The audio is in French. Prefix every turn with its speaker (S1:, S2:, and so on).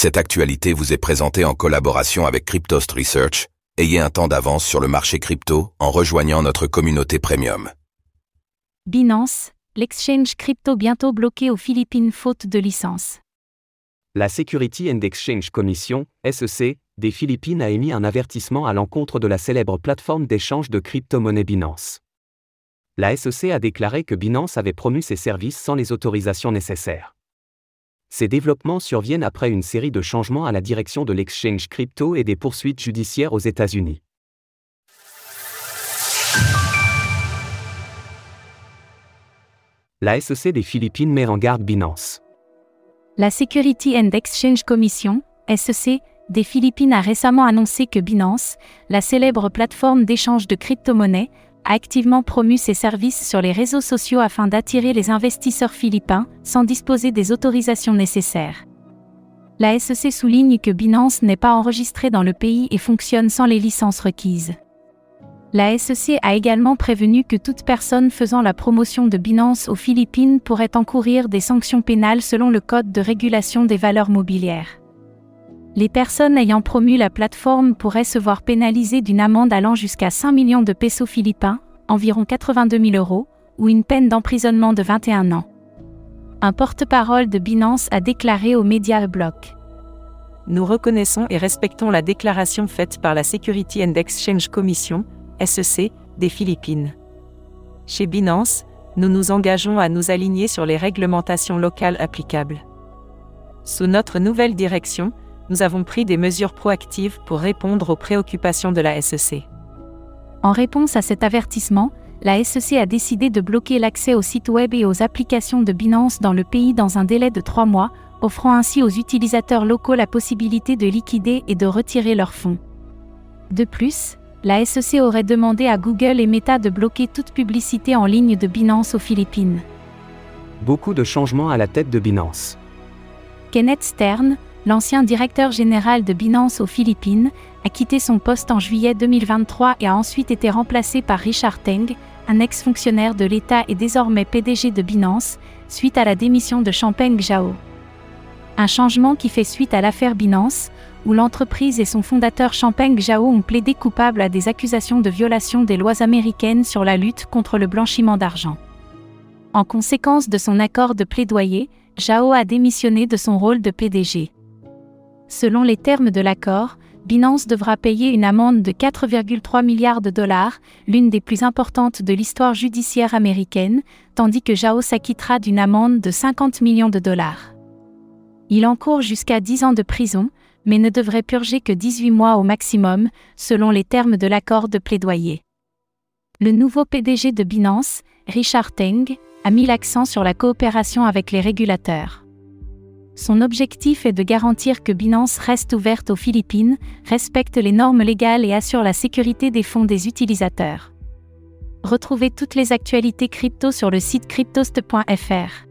S1: Cette actualité vous est présentée en collaboration avec Cryptost Research. Ayez un temps d'avance sur le marché crypto en rejoignant notre communauté premium.
S2: Binance, l'exchange crypto bientôt bloqué aux Philippines faute de licence.
S3: La Security and Exchange Commission, SEC, des Philippines a émis un avertissement à l'encontre de la célèbre plateforme d'échange de crypto-monnaies Binance. La SEC a déclaré que Binance avait promu ses services sans les autorisations nécessaires. Ces développements surviennent après une série de changements à la direction de l'exchange crypto et des poursuites judiciaires aux États-Unis. La SEC des Philippines met en garde Binance.
S2: La Security and Exchange Commission, SEC, des Philippines a récemment annoncé que Binance, la célèbre plateforme d'échange de crypto-monnaies, a activement promu ses services sur les réseaux sociaux afin d'attirer les investisseurs philippins, sans disposer des autorisations nécessaires. La SEC souligne que Binance n'est pas enregistrée dans le pays et fonctionne sans les licences requises. La SEC a également prévenu que toute personne faisant la promotion de Binance aux Philippines pourrait encourir des sanctions pénales selon le Code de régulation des valeurs mobilières. Les personnes ayant promu la plateforme pourraient se voir pénalisées d'une amende allant jusqu'à 5 millions de pesos philippins, environ 82 000 euros, ou une peine d'emprisonnement de 21 ans. Un porte-parole de Binance a déclaré aux médias Block.
S4: Nous reconnaissons et respectons la déclaration faite par la Security and Exchange Commission, SEC, des Philippines. Chez Binance, nous nous engageons à nous aligner sur les réglementations locales applicables. Sous notre nouvelle direction, nous avons pris des mesures proactives pour répondre aux préoccupations de la SEC.
S2: En réponse à cet avertissement, la SEC a décidé de bloquer l'accès aux sites web et aux applications de Binance dans le pays dans un délai de trois mois, offrant ainsi aux utilisateurs locaux la possibilité de liquider et de retirer leurs fonds. De plus, la SEC aurait demandé à Google et Meta de bloquer toute publicité en ligne de Binance aux Philippines.
S3: Beaucoup de changements à la tête de Binance.
S2: Kenneth Stern, l'ancien directeur général de Binance aux Philippines, a quitté son poste en juillet 2023 et a ensuite été remplacé par Richard Teng, un ex-fonctionnaire de l'État et désormais PDG de Binance, suite à la démission de Champeng Zhao. Un changement qui fait suite à l'affaire Binance, où l'entreprise et son fondateur Champeng Zhao ont plaidé coupable à des accusations de violation des lois américaines sur la lutte contre le blanchiment d'argent. En conséquence de son accord de plaidoyer, Zhao a démissionné de son rôle de PDG. Selon les termes de l'accord, Binance devra payer une amende de 4,3 milliards de dollars, l'une des plus importantes de l'histoire judiciaire américaine, tandis que Zhao s'acquittera d'une amende de 50 millions de dollars. Il encourt jusqu'à 10 ans de prison, mais ne devrait purger que 18 mois au maximum, selon les termes de l'accord de plaidoyer. Le nouveau PDG de Binance, Richard Teng, a mis l'accent sur la coopération avec les régulateurs. Son objectif est de garantir que Binance reste ouverte aux Philippines, respecte les normes légales et assure la sécurité des fonds des utilisateurs. Retrouvez toutes les actualités crypto sur le site cryptost.fr.